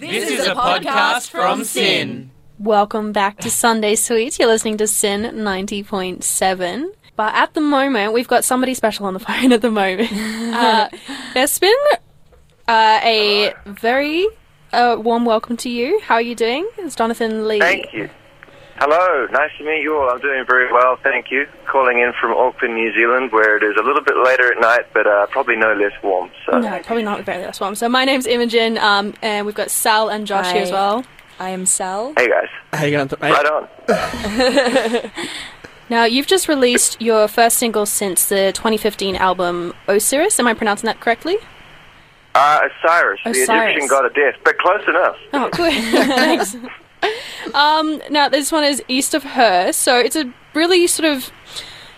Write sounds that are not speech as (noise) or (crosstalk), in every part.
This is a podcast from SYN. Welcome back to Sunday Sweets. You're listening to SYN 90.7. But at the moment, we've got somebody special on the (laughs) phone at the moment. (laughs) Uh, Bespin, uh, a very uh, warm welcome to you. How are you doing? It's Jonathan Lee. Thank you. Hello, nice to meet you all. I'm doing very well, thank you. Calling in from Auckland, New Zealand, where it is a little bit later at night, but uh, probably no less warm. So. No, probably not very last one. So my name's Imogen, um, and we've got Sal and Josh here as well. I am Sal. Hey guys, How you going, mate? right on. (laughs) Now, you've just released your first single since the 2015 album Osiris. Am I pronouncing that correctly? Uh, Osiris, the Egyptian god of death, but close enough. Oh, good. (laughs) Thanks. (laughs) Um, now, this one is East of Her, so it's a really sort of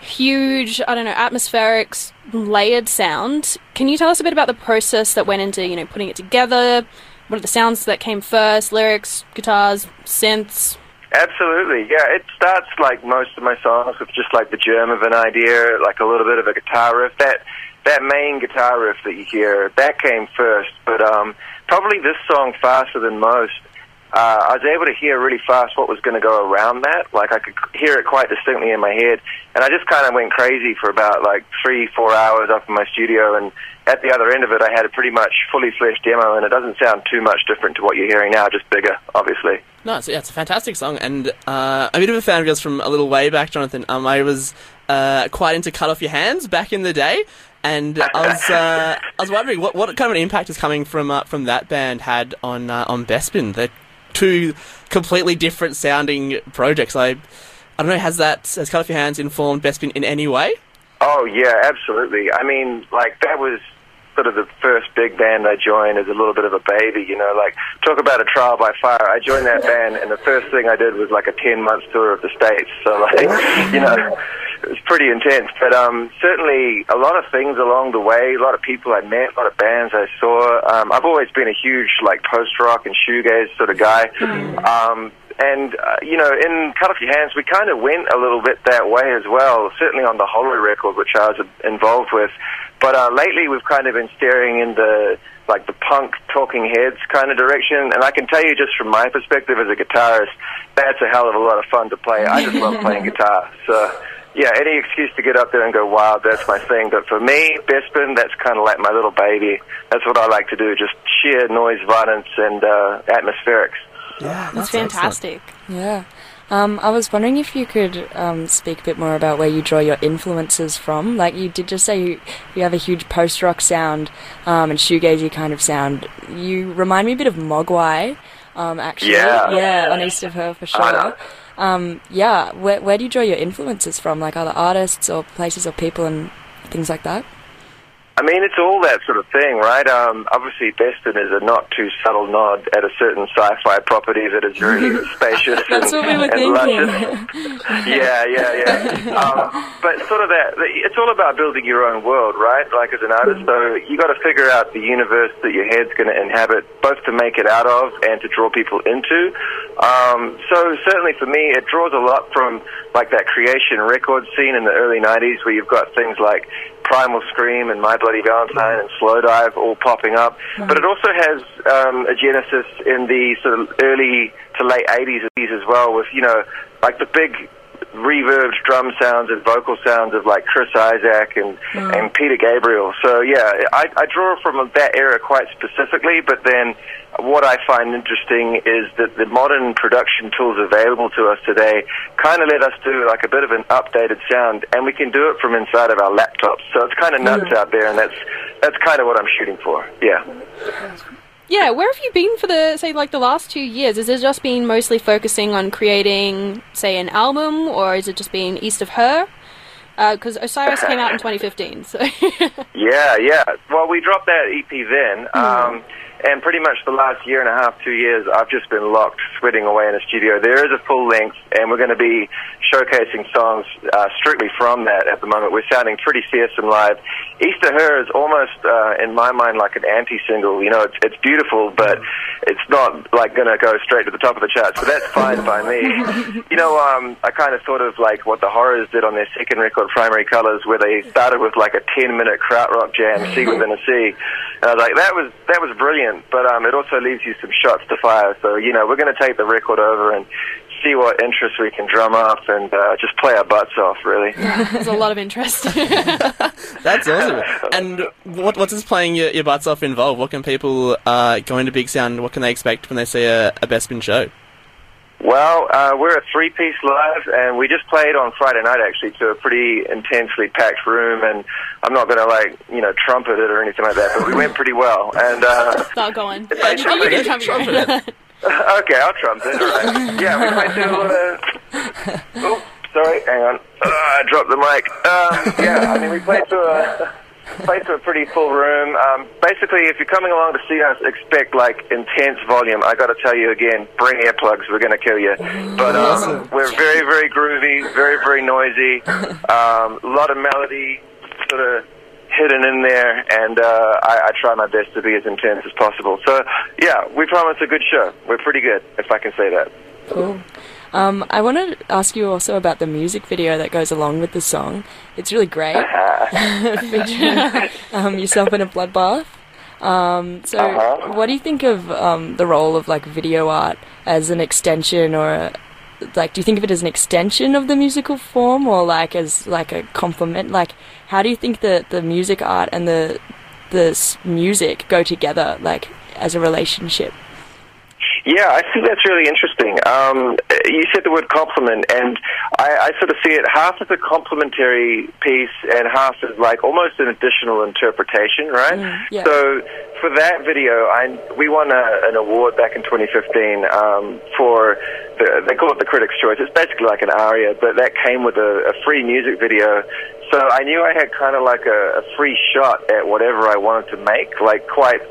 huge, I don't know, atmospheric, layered sound. Can you tell us a bit about the process that went into, you know, putting it together? What are the sounds that came first? Lyrics, guitars, synths? Absolutely, yeah. It starts like most of my songs with just like the germ of an idea, like a little bit of a guitar riff. That that main guitar riff that you hear, that came first. But um, probably this song faster than most. Uh, I was able to hear really fast what was going to go around that. Like I could hear it quite distinctly in my head, and I just kind of went crazy for about like three, four hours up in my studio. And at the other end of it, I had a pretty much fully fleshed demo, and it doesn't sound too much different to what you're hearing now, just bigger, obviously. No, it's, yeah, it's a fantastic song, and uh, I'm a bit of a fan of yours from a little way back, Jonathan. Um, I was uh, quite into "Cut Off Your Hands" back in the day, and I was uh, I was wondering what, what kind of an impact is coming from uh, from that band had on uh, on Bespin. They're two completely different sounding projects. I I don't know. Has that has "Cut Off Your Hands" informed Bespin in any way? Oh yeah, absolutely. I mean, like that was sort of the first big band I joined as a little bit of a baby. You know, like talk about a trial by fire. I joined that (laughs) band, and the first thing I did was like a ten month tour of the states. So like, you know, it was pretty intense. But um, certainly a lot of things along the way. A lot of people I met, a lot of bands I saw. Um, I've always been a huge like post rock and shoegaze sort of guy. Um, and uh, you know, in Cut Off Your Hands, we kind of went a little bit that way as well. Certainly on the Hollow record, which I was involved with. But uh, lately, we've kind of been steering in the like the punk Talking Heads kind of direction. And I can tell you, just from my perspective as a guitarist, that's a hell of a lot of fun to play. I just love playing (laughs) guitar. So. Yeah, any excuse to get up there and go wild, that's my thing. But for me, Bespin, that's kind of like my little baby. That's what I like to do, just sheer noise, violence, and uh, atmospherics. Yeah, that's fantastic. Yeah. Um, I was wondering if you could um, speak a bit more about where you draw your influences from. Like you did just say you, you have a huge post rock sound um, and shoegazy kind of sound. You remind me a bit of Mogwai, um, actually. Yeah. Yeah, on East of Her for I know. sure. Um, yeah, where, where do you draw your influences from? Like other artists or places or people and things like that? I mean, it's all that sort of thing, right? Um, obviously, Bespin is a not too subtle nod at a certain sci-fi property that is very (laughs) spacious That's and, what we were and luscious. (laughs) yeah, yeah, yeah. Um, but sort of that, it's all about building your own world, right? Like as an artist, so you got to figure out the universe that your head's going to inhabit, both to make it out of and to draw people into. Um, so certainly for me, it draws a lot from like that creation record scene in the early '90s, where you've got things like Primal Scream and My Bloody Valentine and Slowdive all popping up. But it also has um, a genesis in the sort of early to late 80s as well, with, you know, like the big reverbed drum sounds and vocal sounds of like Chris Isaak and, mm. and Peter Gabriel. So yeah, I, I draw from that era quite specifically, but then what I find interesting is that the modern production tools available to us today kind of let us do like a bit of an updated sound, and we can do it from inside of our laptops. So it's kind of nuts mm. out there, and that's that's kind of what I'm shooting for. Yeah. Yeah, where have you been for the say like the last two years? Is it just been mostly focusing on creating, say, an album, or is it just been East of Her? Because Osiris came out in 2015, so (laughs) Yeah, yeah. Well, we dropped that EP then, um, and pretty much the last year and a half, two years, I've just been locked, sweating away in a studio. There is a full length, and we're going to be showcasing songs uh, strictly from that at the moment. We're sounding pretty fearsome live. East of Her is almost, uh, in my mind, like an anti-single. You know, it's it's beautiful, but it's not like going to go straight to the top of the charts. But that's fine by me. (laughs) You know, um, I kind of thought of like what the Horrors did on their second record, Primary Colors, where they started with like a ten-minute krautrock jam, (laughs) "Sea Within a Sea," and I was like, that was that was brilliant. brilliant, but um, it also leaves you some shots to fire. So you know, we're going to take the record over and see what interest we can drum up and uh, just play our butts off. Really. (laughs) There's a lot of interest. (laughs) That's awesome. And what what does playing your, your butts off involve? What can people uh, going to Big Sound? What can they expect when they see a, a Bespin show? Well, uh, we're a three-piece live, and we just played on Friday night actually to a pretty intensely packed room. And I'm not going to like you know trumpet it or anything like that, but we went pretty well. And uh, Start going. If Yeah, you, you can trumpet trumpet it, it. (laughs) okay, I'll trumpet. All right. Yeah, we played to. Uh, oh, sorry, hang on. Uh, I dropped the mic. Um, yeah, I mean we played to a. Played to a pretty full room. Um, basically, if you're coming along to see us, expect like intense volume. I got to tell you again, bring earplugs. We're going to kill you. But um, we're very, very groovy, very, very noisy. Um, a lot of melody, sort of hidden in there, and uh, I, I try my best to be as intense as possible. So, yeah, we promise a good show. We're pretty good, if I can say that. Cool. Um, I want to ask you also about the music video that goes along with the song. It's really great, featuring (laughs) (laughs) um, yourself in a bloodbath. Um, so, Uh-huh. what do you think of um, the role of like video art as an extension, or a, like, do you think of it as an extension of the musical form, or like as like a complement? Like, how do you think that the music art and the the music go together, like as a relationship? Yeah, I think that's really interesting. Um, you said the word compliment, and I, I sort of see it half as a complimentary piece and half as like almost an additional interpretation, right? Mm, yeah. So for that video, I we won a, an award back in 2015 um, for the, they call it the Critics' Choice. It's basically like an ARIA, but that came with a, a free music video. So I knew I had kind of like a, a free shot at whatever I wanted to make, like quite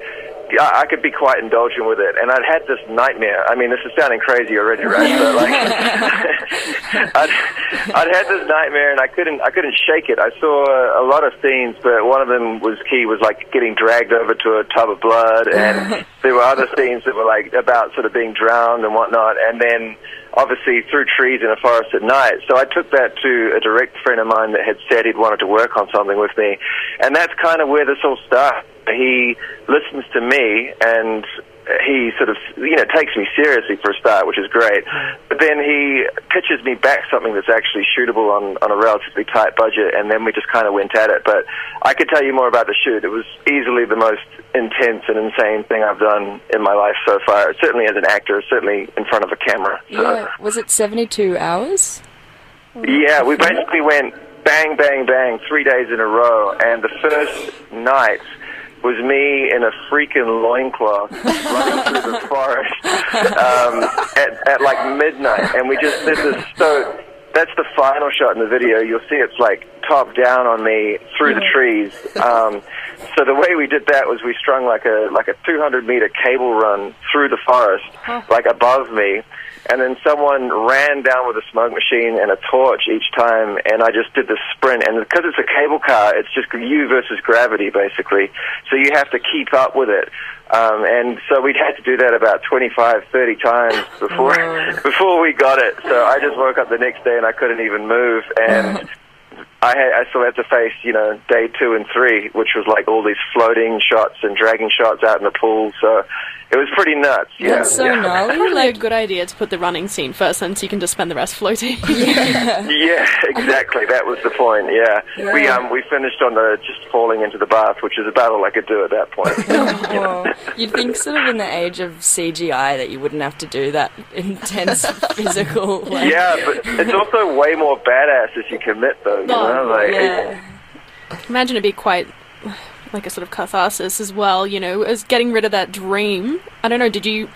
yeah, I could be quite indulgent with it. And I'd had this nightmare. I mean, this is sounding crazy already, right? But like, (laughs) I'd, I'd had this nightmare, and I couldn't, I couldn't shake it. I saw a, a lot of scenes, but one of them was key was like getting dragged over to a tub of blood, and (laughs) there were other scenes that were like about sort of being drowned and whatnot, and then obviously through trees in a forest at night. So I took that to a direct friend of mine that had said he'd wanted to work on something with me, and that's kind of where this all started. He listens to me and he sort of, you know, takes me seriously for a start, which is great. But then he pitches me back something that's actually shootable on, on a relatively tight budget, and then we just kind of went at it. But I could tell you more about the shoot. It was easily the most intense and insane thing I've done in my life so far. Certainly as an actor, certainly in front of a camera. So. Yeah. Was it seventy-two hours? Yeah, we basically went bang, bang, bang, three days in a row, and the first night was me in a freaking loincloth (laughs) running through the forest um, at, at like midnight, and we just did this. So that's the final shot in the video. You'll see it's like top down on me through the trees. Um, so the way we did that was we strung like a like a 200 meter cable run through the forest, like above me, and then someone ran down with a smoke machine and a torch each time, and I just did the sprint. And because it's a cable car, it's just you versus gravity, basically. So you have to keep up with it. Um, and so we'd had to do that about 25, 30 times before (laughs) before we got it. So I just woke up the next day and I couldn't even move. And (laughs) I, had, I still had to face, you know, day two and three, which was like all these floating shots and dragging shots out in the pool. So it was pretty nuts. Yeah, That's so yeah. gnarly. Probably Like, a good idea to put the running scene first, and so you can just spend the rest floating. (laughs) Yeah, exactly. That was the point. Yeah, we um we finished on the just falling into the bath, which is about all I could do at that point. Well, (laughs) you'd think sort of in the age of CGI that you wouldn't have to do that intense (laughs) physical. Like, yeah, but it's also way more badass if you commit, though. You know, like yeah. Imagine it'd be quite like a sort of catharsis as well, you know, as getting rid of that dream. I don't know, did you.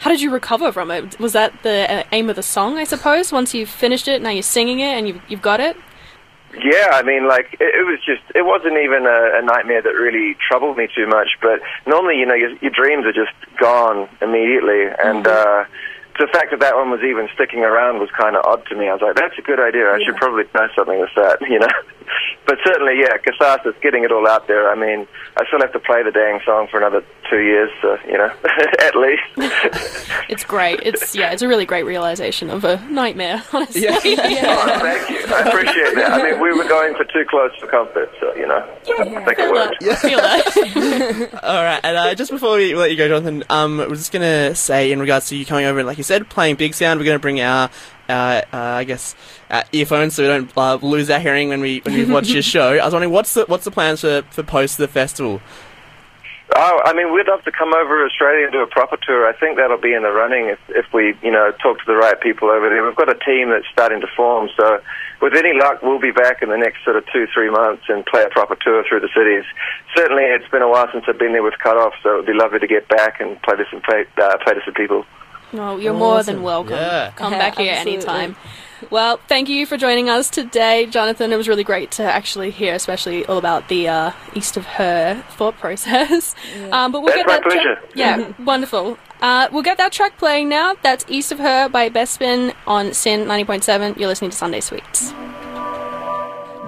How did you recover from it? Was that the uh, aim of the song, I suppose? Once you've finished it, now you're singing it and you've, you've got it? Yeah, I mean, like it, it was just it wasn't even a, a nightmare that really troubled me too much. But normally, you know, your, your dreams are just gone immediately, and uh, the fact that that one was even sticking around was kind of odd to me. I was like, that's a good idea. I should probably try something with that, (laughs) you know. But certainly, yeah, catharsis, getting it all out there. I mean, I still have to play the dang song for another two years, so, you know, (laughs) at least. (laughs) It's great. It's yeah, it's a really great realization of a nightmare. (laughs) Honestly, Yeah. Oh, thank you. I appreciate that. I mean, we were going for too close for comfort, so, you know, I think it worked. feel that. All right, and uh, just before we let you go, Jonathan, um, we're just gonna say in regards to you coming over and, like you said, playing big sound. We're gonna bring our, uh, uh, I guess, uh, earphones so we don't uh, lose our hearing when we when we watch your show. I was wondering what's the what's the plans for for post the festival? Oh, I mean, we'd love to come over to Australia and do a proper tour. I think that'll be in the running if, if we, you know, talk to the right people over there. We've got a team that's starting to form, so with any luck, we'll be back in the next sort of two, three months and play a proper tour through the cities. Certainly, it's been a while since I've been there with Cut Off, so it would be lovely to get back and play to some play, uh, play to some people. No, you're more than welcome. Yeah. Come Yeah, back here absolutely. anytime. Well, thank you for joining us today, Jonathan. It was really great to actually hear, especially all about the uh, East of Her thought process. Um, but we'll That's get my that. tra- pleasure. yeah, (laughs) wonderful. Uh, we'll get that track playing now. That's East of Her by Bespin on SYN 90.7. You're listening to Sunday Sweets.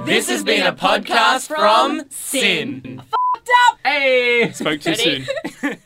This has been a podcast from SYN. Fucked up! Hey! Spoke too soon. (laughs)